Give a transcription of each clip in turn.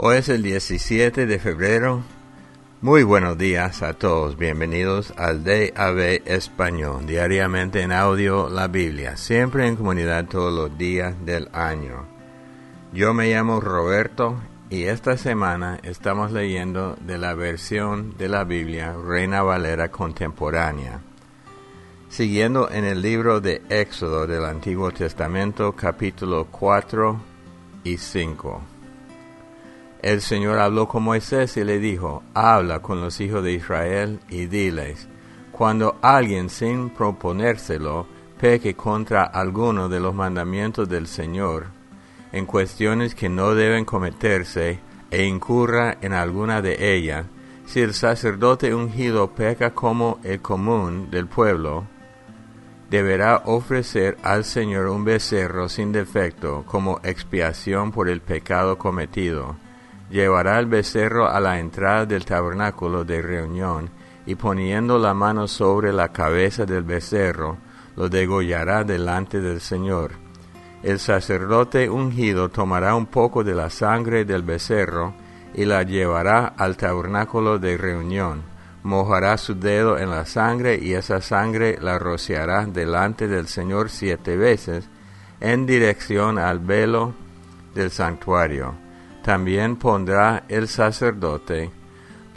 Hoy es el 17 de febrero. Muy buenos días a todos. Bienvenidos al DAB Español, diariamente en audio la Biblia, siempre en comunidad todos los días del año. Yo me llamo Roberto y esta semana estamos leyendo de la versión de la Biblia Reina Valera contemporánea. Siguiendo en el libro de Éxodo del Antiguo Testamento capítulo 4 y 5. El Señor habló con Moisés y le dijo, habla con los hijos de Israel y diles, cuando alguien sin proponérselo peque contra alguno de los mandamientos del Señor, en cuestiones que no deben cometerse, e incurra en alguna de ellas, si el sacerdote ungido peca como el común del pueblo, deberá ofrecer al Señor un becerro sin defecto como expiación por el pecado cometido llevará el becerro a la entrada del tabernáculo de reunión, y poniendo la mano sobre la cabeza del becerro, lo degollará delante del Señor. El sacerdote ungido tomará un poco de la sangre del becerro y la llevará al tabernáculo de reunión. Mojará su dedo en la sangre y esa sangre la rociará delante del Señor siete veces en dirección al velo del santuario también pondrá el sacerdote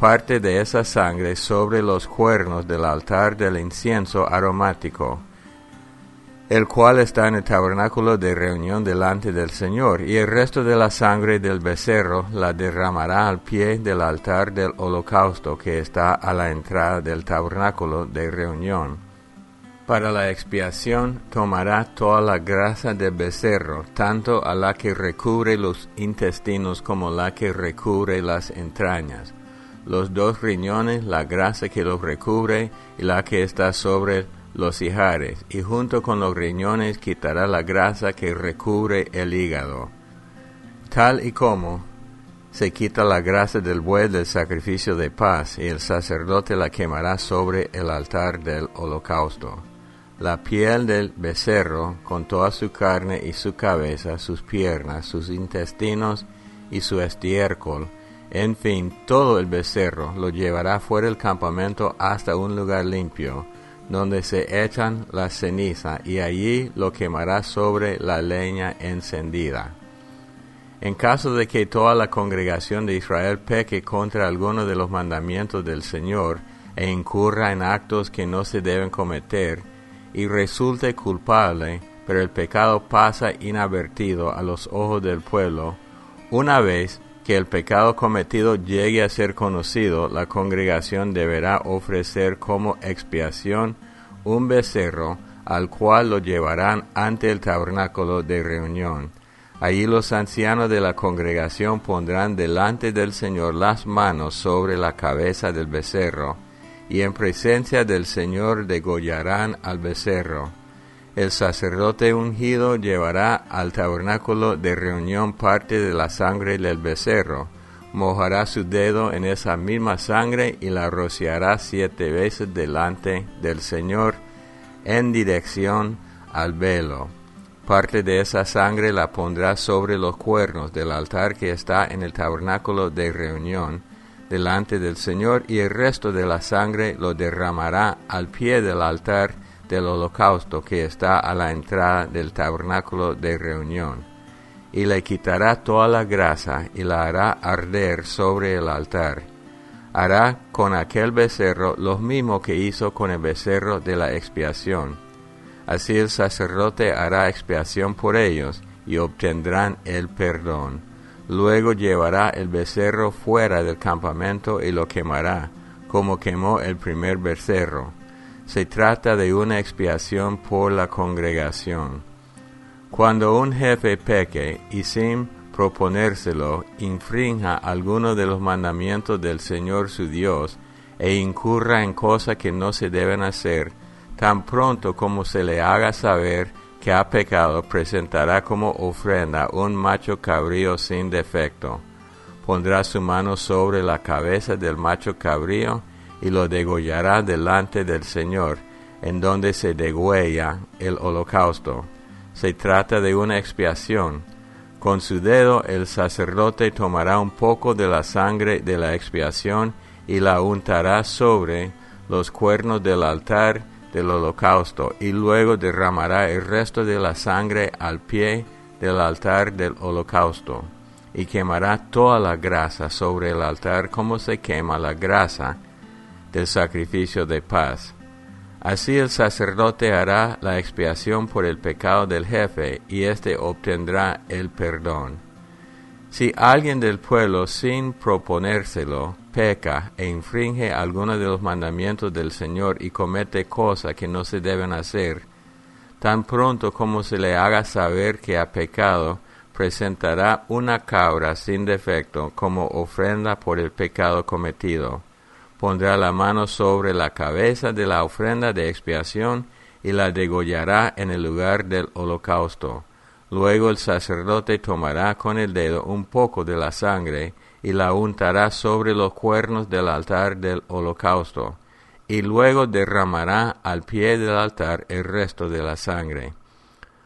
parte de esa sangre sobre los cuernos del altar del incienso aromático, el cual está en el tabernáculo de reunión delante del Señor, y el resto de la sangre del becerro la derramará al pie del altar del holocausto que está a la entrada del tabernáculo de reunión para la expiación tomará toda la grasa del becerro, tanto a la que recubre los intestinos como la que recubre las entrañas, los dos riñones, la grasa que los recubre y la que está sobre los hijares, y junto con los riñones quitará la grasa que recubre el hígado. Tal y como se quita la grasa del buey del sacrificio de paz, y el sacerdote la quemará sobre el altar del holocausto la piel del becerro con toda su carne y su cabeza, sus piernas, sus intestinos y su estiércol, en fin, todo el becerro lo llevará fuera del campamento hasta un lugar limpio, donde se echan la ceniza, y allí lo quemará sobre la leña encendida. En caso de que toda la congregación de Israel peque contra alguno de los mandamientos del Señor, e incurra en actos que no se deben cometer, y resulte culpable, pero el pecado pasa inadvertido a los ojos del pueblo, una vez que el pecado cometido llegue a ser conocido, la congregación deberá ofrecer como expiación un becerro al cual lo llevarán ante el tabernáculo de reunión. Allí los ancianos de la congregación pondrán delante del Señor las manos sobre la cabeza del becerro, y en presencia del Señor degollarán al becerro. El sacerdote ungido llevará al tabernáculo de reunión parte de la sangre del becerro, mojará su dedo en esa misma sangre y la rociará siete veces delante del Señor en dirección al velo. Parte de esa sangre la pondrá sobre los cuernos del altar que está en el tabernáculo de reunión, delante del Señor y el resto de la sangre lo derramará al pie del altar del holocausto que está a la entrada del tabernáculo de reunión. Y le quitará toda la grasa y la hará arder sobre el altar. Hará con aquel becerro lo mismo que hizo con el becerro de la expiación. Así el sacerdote hará expiación por ellos y obtendrán el perdón Luego llevará el becerro fuera del campamento y lo quemará, como quemó el primer becerro. Se trata de una expiación por la congregación. Cuando un jefe peque y sin proponérselo infrinja alguno de los mandamientos del Señor su Dios e incurra en cosas que no se deben hacer, tan pronto como se le haga saber que ha pecado presentará como ofrenda un macho cabrío sin defecto. Pondrá su mano sobre la cabeza del macho cabrío y lo degollará delante del Señor, en donde se degüella el holocausto. Se trata de una expiación. Con su dedo el sacerdote tomará un poco de la sangre de la expiación y la untará sobre los cuernos del altar del holocausto y luego derramará el resto de la sangre al pie del altar del holocausto y quemará toda la grasa sobre el altar como se quema la grasa del sacrificio de paz. Así el sacerdote hará la expiación por el pecado del jefe y éste obtendrá el perdón. Si alguien del pueblo sin proponérselo peca e infringe alguno de los mandamientos del Señor y comete cosas que no se deben hacer, tan pronto como se le haga saber que ha pecado, presentará una cabra sin defecto como ofrenda por el pecado cometido. Pondrá la mano sobre la cabeza de la ofrenda de expiación y la degollará en el lugar del holocausto. Luego el sacerdote tomará con el dedo un poco de la sangre y la untará sobre los cuernos del altar del holocausto, y luego derramará al pie del altar el resto de la sangre.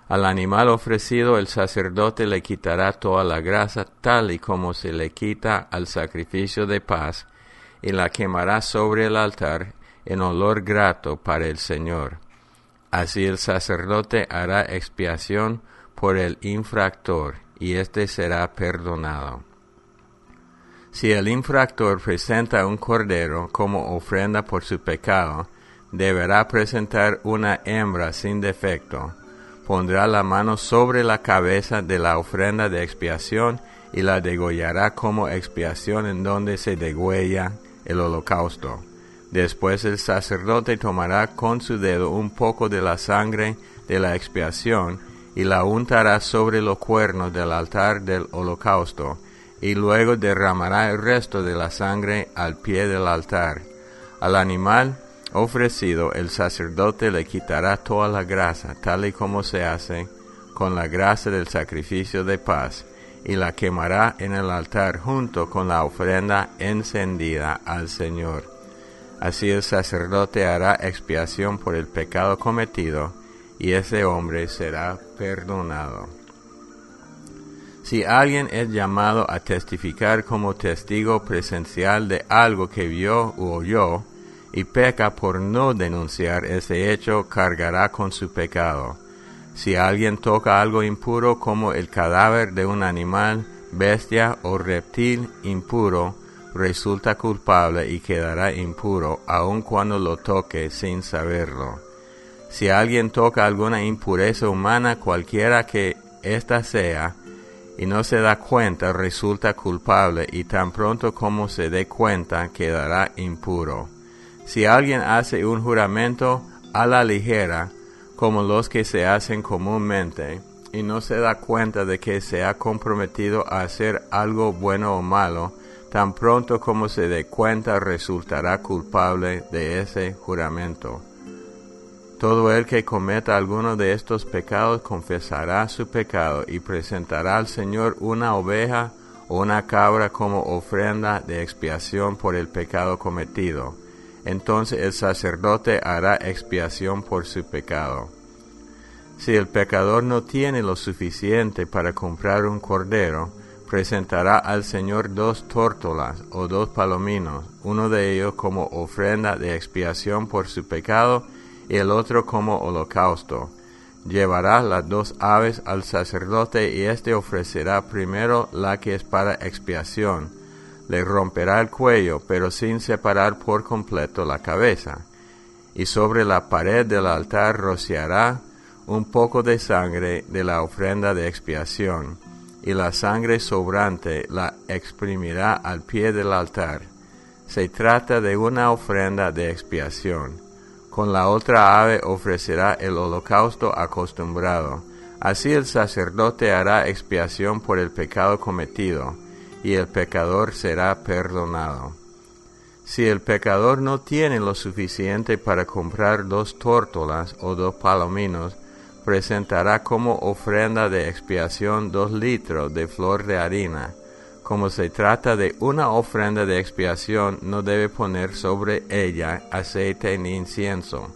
Al animal ofrecido el sacerdote le quitará toda la grasa tal y como se le quita al sacrificio de paz, y la quemará sobre el altar en olor grato para el Señor. Así el sacerdote hará expiación por el infractor, y éste será perdonado. Si el infractor presenta un cordero como ofrenda por su pecado, deberá presentar una hembra sin defecto. Pondrá la mano sobre la cabeza de la ofrenda de expiación y la degollará como expiación en donde se degüella el holocausto. Después el sacerdote tomará con su dedo un poco de la sangre de la expiación y la untará sobre los cuernos del altar del holocausto y luego derramará el resto de la sangre al pie del altar. Al animal ofrecido el sacerdote le quitará toda la grasa, tal y como se hace con la grasa del sacrificio de paz, y la quemará en el altar junto con la ofrenda encendida al Señor. Así el sacerdote hará expiación por el pecado cometido, y ese hombre será perdonado. Si alguien es llamado a testificar como testigo presencial de algo que vio u oyó, y peca por no denunciar ese hecho, cargará con su pecado. Si alguien toca algo impuro como el cadáver de un animal, bestia o reptil impuro, resulta culpable y quedará impuro aun cuando lo toque sin saberlo. Si alguien toca alguna impureza humana, cualquiera que ésta sea, y no se da cuenta, resulta culpable y tan pronto como se dé cuenta quedará impuro. Si alguien hace un juramento a la ligera, como los que se hacen comúnmente, y no se da cuenta de que se ha comprometido a hacer algo bueno o malo, tan pronto como se dé cuenta resultará culpable de ese juramento. Todo el que cometa alguno de estos pecados confesará su pecado y presentará al Señor una oveja o una cabra como ofrenda de expiación por el pecado cometido. Entonces el sacerdote hará expiación por su pecado. Si el pecador no tiene lo suficiente para comprar un cordero, presentará al Señor dos tórtolas o dos palominos, uno de ellos como ofrenda de expiación por su pecado y el otro como holocausto. Llevará las dos aves al sacerdote y éste ofrecerá primero la que es para expiación. Le romperá el cuello, pero sin separar por completo la cabeza. Y sobre la pared del altar rociará un poco de sangre de la ofrenda de expiación, y la sangre sobrante la exprimirá al pie del altar. Se trata de una ofrenda de expiación con la otra ave ofrecerá el holocausto acostumbrado. Así el sacerdote hará expiación por el pecado cometido, y el pecador será perdonado. Si el pecador no tiene lo suficiente para comprar dos tórtolas o dos palominos, presentará como ofrenda de expiación dos litros de flor de harina, como se trata de una ofrenda de expiación, no debe poner sobre ella aceite ni incienso.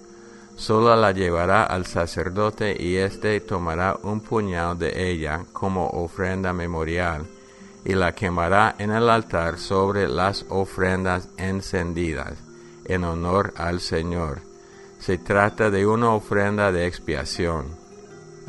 Solo la llevará al sacerdote y éste tomará un puñado de ella como ofrenda memorial y la quemará en el altar sobre las ofrendas encendidas en honor al Señor. Se trata de una ofrenda de expiación.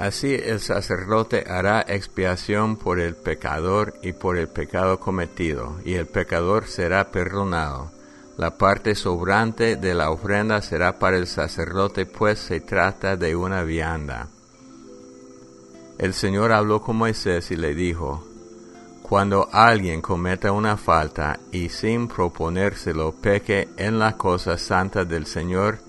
Así el sacerdote hará expiación por el pecador y por el pecado cometido, y el pecador será perdonado la parte sobrante de la ofrenda será para el sacerdote, pues se trata de una vianda. El Señor habló con Moisés y le dijo, Cuando alguien cometa una falta y sin proponérselo peque en la cosa santa del Señor,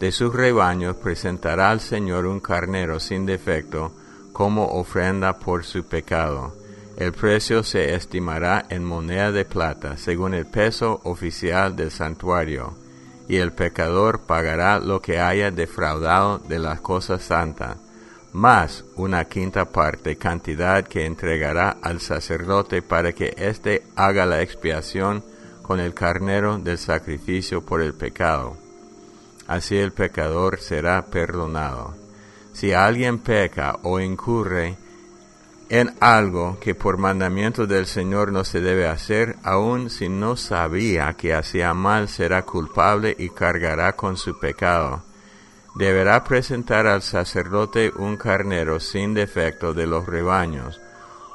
de sus rebaños presentará al Señor un carnero sin defecto como ofrenda por su pecado el precio se estimará en moneda de plata, según el peso oficial del santuario, y el pecador pagará lo que haya defraudado de las cosas santas, más una quinta parte cantidad que entregará al sacerdote para que éste haga la expiación con el carnero del sacrificio por el pecado. Así el pecador será perdonado. Si alguien peca o incurre en algo que por mandamiento del Señor no se debe hacer, aun si no sabía que hacía mal, será culpable y cargará con su pecado. Deberá presentar al sacerdote un carnero sin defecto de los rebaños,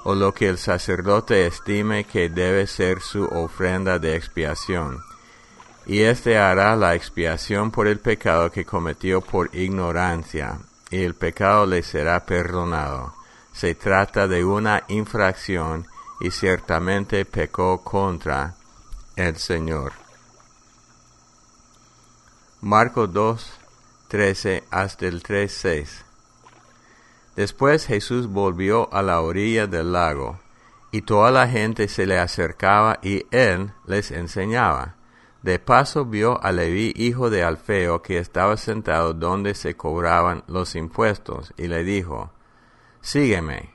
o lo que el sacerdote estime que debe ser su ofrenda de expiación. Y éste hará la expiación por el pecado que cometió por ignorancia, y el pecado le será perdonado se trata de una infracción y ciertamente pecó contra el Señor. Marcos 2, 13 hasta el 3, 6. Después Jesús volvió a la orilla del lago, y toda la gente se le acercaba y él les enseñaba. De paso vio a Leví, hijo de Alfeo, que estaba sentado donde se cobraban los impuestos, y le dijo, sígueme.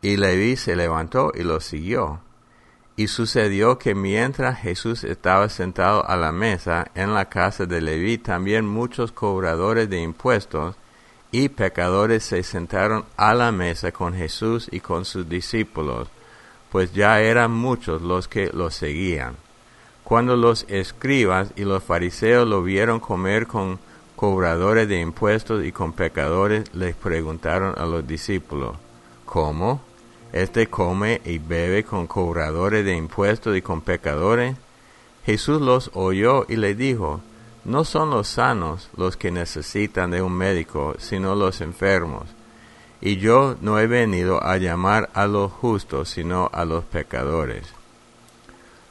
Y Leví se levantó y lo siguió. Y sucedió que mientras Jesús estaba sentado a la mesa en la casa de Leví, también muchos cobradores de impuestos y pecadores se sentaron a la mesa con Jesús y con sus discípulos, pues ya eran muchos los que lo seguían. Cuando los escribas y los fariseos lo vieron comer con cobradores de impuestos y con pecadores, les preguntaron a los discípulos, ¿cómo? ¿Este come y bebe con cobradores de impuestos y con pecadores? Jesús los oyó y le dijo, no son los sanos los que necesitan de un médico, sino los enfermos. Y yo no he venido a llamar a los justos, sino a los pecadores.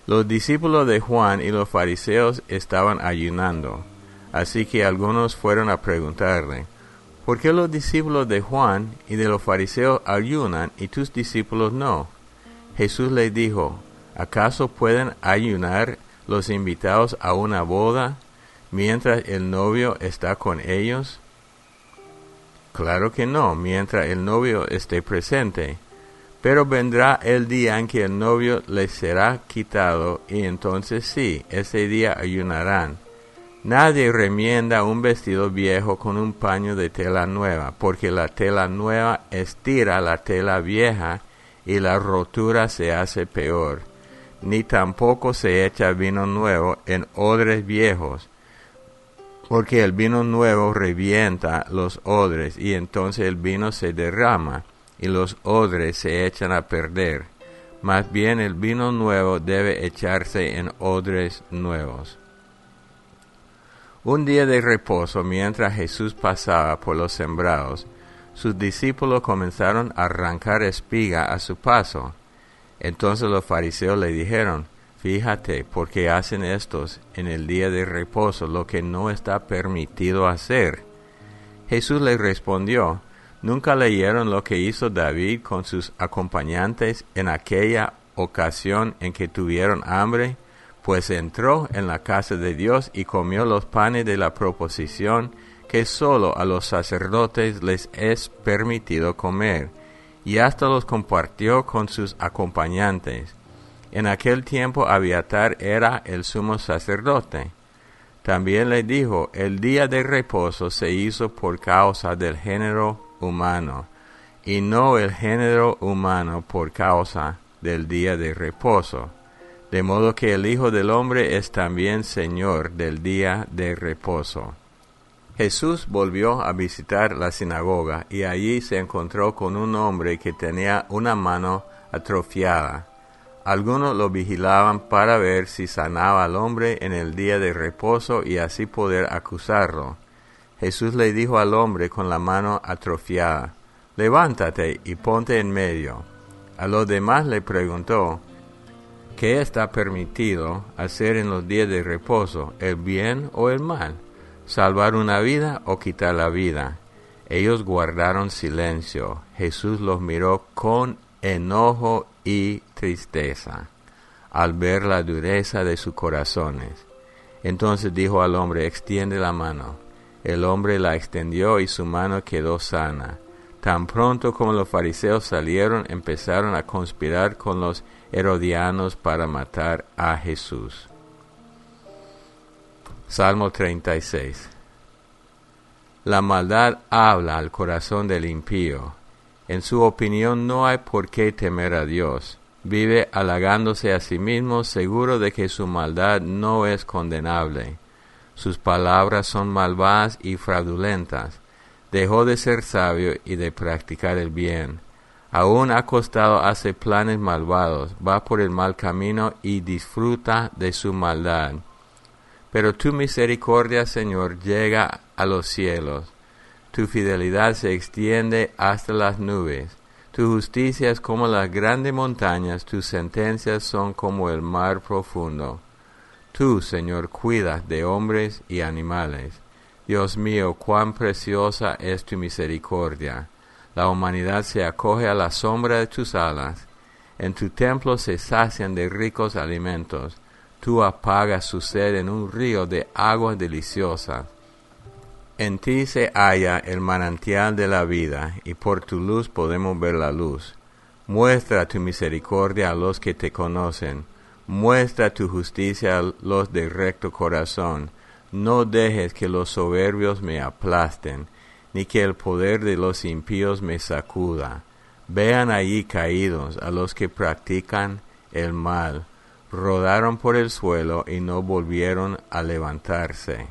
Los discípulos de Juan y los fariseos estaban ayunando. Así que algunos fueron a preguntarle, ¿por qué los discípulos de Juan y de los fariseos ayunan y tus discípulos no? Jesús les dijo, ¿acaso pueden ayunar los invitados a una boda mientras el novio está con ellos? Claro que no, mientras el novio esté presente. Pero vendrá el día en que el novio les será quitado y entonces sí, ese día ayunarán. Nadie remienda un vestido viejo con un paño de tela nueva, porque la tela nueva estira la tela vieja y la rotura se hace peor. Ni tampoco se echa vino nuevo en odres viejos, porque el vino nuevo revienta los odres y entonces el vino se derrama y los odres se echan a perder. Más bien el vino nuevo debe echarse en odres nuevos. Un día de reposo, mientras Jesús pasaba por los sembrados, sus discípulos comenzaron a arrancar espiga a su paso. Entonces los fariseos le dijeron, Fíjate, porque hacen estos en el día de reposo lo que no está permitido hacer. Jesús les respondió, ¿Nunca leyeron lo que hizo David con sus acompañantes en aquella ocasión en que tuvieron hambre pues entró en la casa de Dios y comió los panes de la proposición que sólo a los sacerdotes les es permitido comer, y hasta los compartió con sus acompañantes. En aquel tiempo Abiatar era el sumo sacerdote. También le dijo, el día de reposo se hizo por causa del género humano, y no el género humano por causa del día de reposo. De modo que el Hijo del Hombre es también Señor del día de reposo. Jesús volvió a visitar la sinagoga y allí se encontró con un hombre que tenía una mano atrofiada. Algunos lo vigilaban para ver si sanaba al hombre en el día de reposo y así poder acusarlo. Jesús le dijo al hombre con la mano atrofiada, Levántate y ponte en medio. A los demás le preguntó, ¿qué está permitido hacer en los días de reposo, el bien o el mal? ¿Salvar una vida o quitar la vida? Ellos guardaron silencio. Jesús los miró con enojo y tristeza al ver la dureza de sus corazones. Entonces dijo al hombre, extiende la mano. El hombre la extendió y su mano quedó sana. Tan pronto como los fariseos salieron, empezaron a conspirar con los herodianos para matar a Jesús. Salmo 36 La maldad habla al corazón del impío en su opinión no hay por qué temer a Dios. Vive halagándose a sí mismo, seguro de que su maldad no es condenable. Sus palabras son malvadas y fraudulentas. Dejó de ser sabio y de practicar el bien. Aún acostado hace planes malvados, va por el mal camino y disfruta de su maldad. Pero tu misericordia, Señor, llega a los cielos tu fidelidad se extiende hasta las nubes. Tu justicia es como las grandes montañas, tus sentencias son como el mar profundo. Tú, Señor, cuidas de hombres y animales. Dios mío, cuán preciosa es tu misericordia. La humanidad se acoge a la sombra de tus alas. En tu templo se sacian de ricos alimentos. Tú apagas su sed en un río de aguas deliciosas. En ti se halla el manantial de la vida, y por tu luz podemos ver la luz. Muestra tu misericordia a los que te conocen, muestra tu justicia a los de recto corazón. No dejes que los soberbios me aplasten, ni que el poder de los impíos me sacuda. Vean allí caídos a los que practican el mal, rodaron por el suelo y no volvieron a levantarse.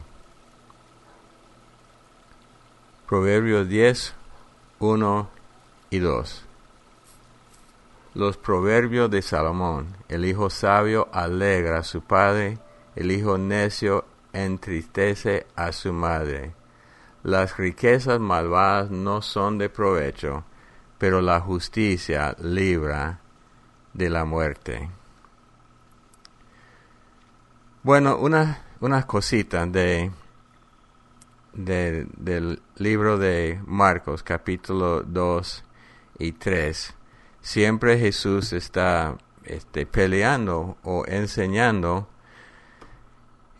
Proverbios 10, 1 y 2. Los proverbios de Salomón. El hijo sabio alegra a su padre, el hijo necio entristece a su madre. Las riquezas malvadas no son de provecho, pero la justicia libra de la muerte. Bueno, una, unas cositas de del libro de Marcos capítulo 2 y 3, siempre Jesús está este, peleando o enseñando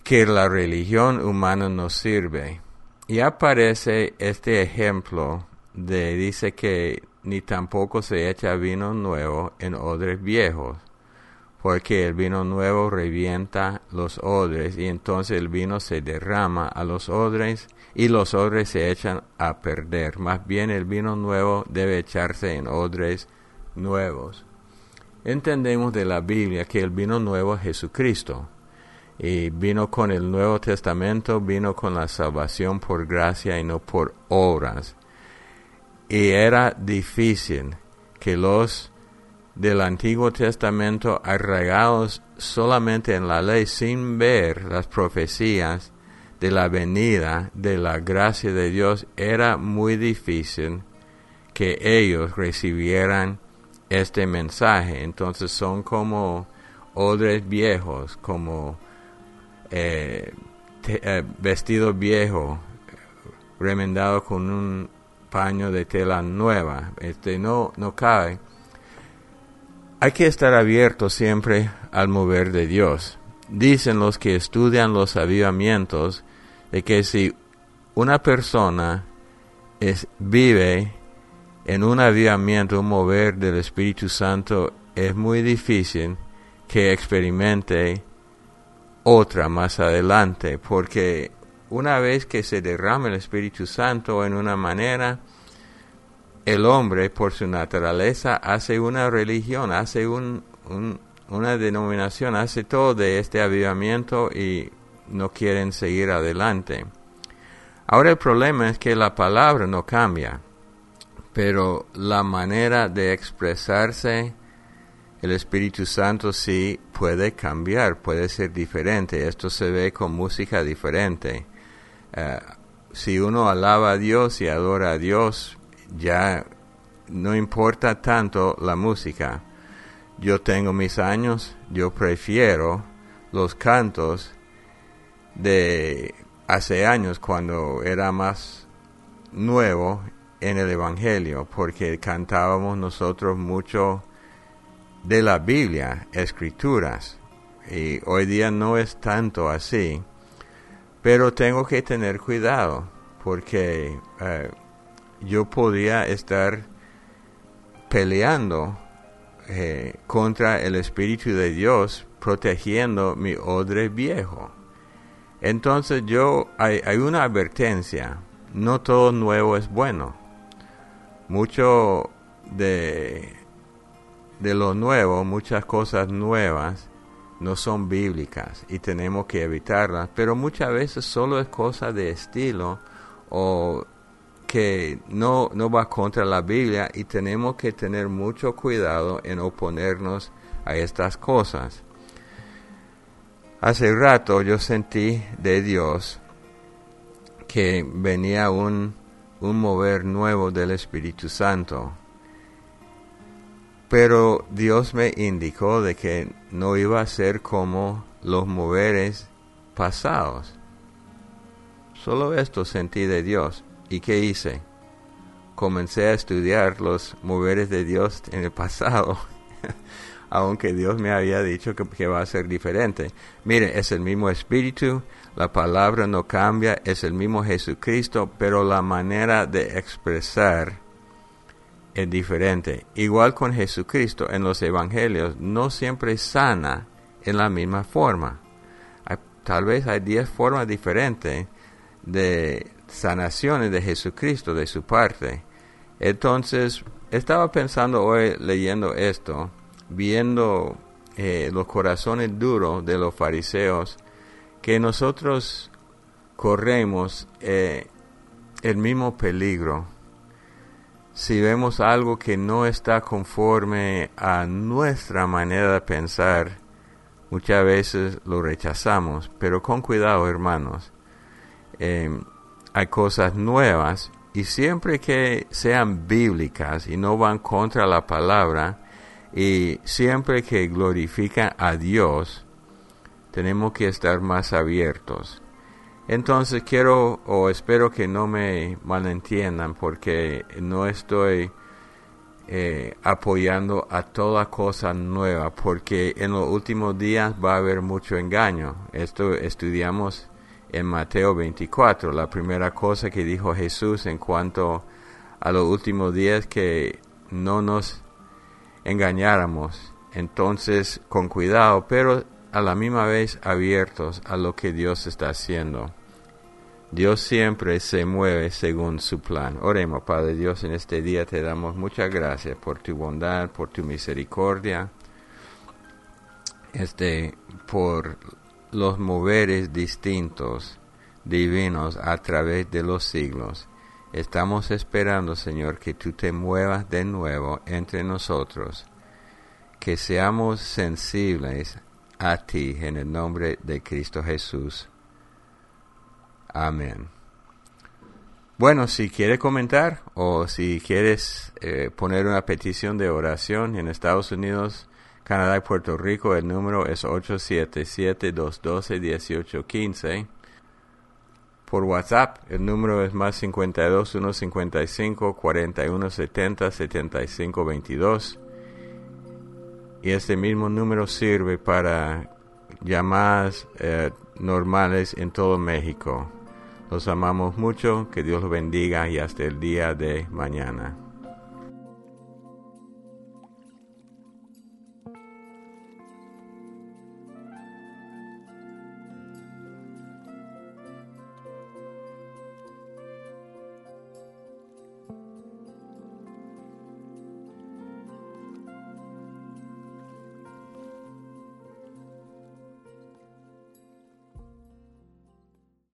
que la religión humana no sirve. Y aparece este ejemplo de, dice que ni tampoco se echa vino nuevo en odres viejos porque el vino nuevo revienta los odres y entonces el vino se derrama a los odres y los odres se echan a perder. Más bien el vino nuevo debe echarse en odres nuevos. Entendemos de la Biblia que el vino nuevo es Jesucristo. Y vino con el Nuevo Testamento, vino con la salvación por gracia y no por obras. Y era difícil que los del Antiguo Testamento arraigados solamente en la ley sin ver las profecías de la venida de la gracia de Dios, era muy difícil que ellos recibieran este mensaje. Entonces son como odres viejos, como eh, eh, vestido viejo, remendado con un paño de tela nueva. Este no, no cabe hay que estar abierto siempre al mover de Dios. Dicen los que estudian los avivamientos de que si una persona es, vive en un avivamiento, un mover del Espíritu Santo, es muy difícil que experimente otra más adelante, porque una vez que se derrama el Espíritu Santo en una manera, el hombre por su naturaleza hace una religión, hace un, una denominación, hace todo de este avivamiento y no quieren seguir adelante. Ahora el problema es que la palabra no cambia, pero la manera de expresarse el Espíritu Santo sí puede cambiar, puede ser diferente. Esto se ve con música diferente. Eh, si uno alaba a Dios y adora a Dios, ya no importa tanto la música. Yo tengo mis años, yo prefiero los cantos de hace años cuando era más nuevo en el Evangelio, porque cantábamos nosotros mucho de la Biblia, escrituras, y hoy día no es tanto así, pero tengo que tener cuidado, porque eh, yo podía estar peleando eh, contra el Espíritu de Dios, protegiendo mi odre viejo. Entonces yo, hay, hay una advertencia, no todo nuevo es bueno. Mucho de, de lo nuevo, muchas cosas nuevas, no son bíblicas y tenemos que evitarlas, pero muchas veces solo es cosa de estilo o que no, no va contra la Biblia y tenemos que tener mucho cuidado en oponernos a estas cosas. Hace rato yo sentí de Dios que venía un, un mover nuevo del Espíritu Santo. Pero Dios me indicó de que no iba a ser como los moveres pasados. Solo esto sentí de Dios. ¿Y qué hice? Comencé a estudiar los moveres de Dios en el pasado, aunque Dios me había dicho que, va a ser diferente. Mire, es el mismo espíritu, la palabra no cambia, es el mismo Jesucristo, pero la manera de expresar es diferente. Igual con Jesucristo en los evangelios, no siempre sana en la misma forma. tal vez hay diez formas diferentes de sanaciones de Jesucristo de su parte. Entonces, estaba pensando hoy leyendo esto, viendo eh, los corazones duros de los fariseos, que nosotros corremos eh, el mismo peligro. Si vemos algo que no está conforme a nuestra manera de pensar, muchas veces lo rechazamos, pero con cuidado, hermanos. Eh, hay cosas nuevas y siempre que sean bíblicas y no van contra la palabra y siempre que glorifican a Dios, tenemos que estar más abiertos. Entonces quiero o espero que no me malentiendan porque no estoy eh, apoyando a toda cosa nueva porque en los últimos días va a haber mucho engaño. Esto estudiamos en Mateo 24, la primera cosa que dijo Jesús en cuanto a los últimos días que no nos engañáramos. Entonces, con cuidado, pero a la misma vez abiertos a lo que Dios está haciendo. Dios siempre se mueve según su plan. Oremos, Padre Dios, en este día te damos muchas gracias por tu bondad, por tu misericordia, este, por los moveres distintos, divinos, a través de los siglos. Estamos esperando, Señor, que tú te muevas de nuevo entre nosotros, que seamos sensibles a ti en el nombre de Cristo Jesús. Amén. Bueno, si quieres comentar o si quieres eh, poner una petición de oración en Estados Unidos, Canadá y Puerto Rico, el número es 877-212-1815. Por WhatsApp, el número es más 52 155 4170 7522. Y este mismo número sirve para llamadas eh, normales en todo México. Los amamos mucho, que Dios los bendiga y hasta el día de mañana.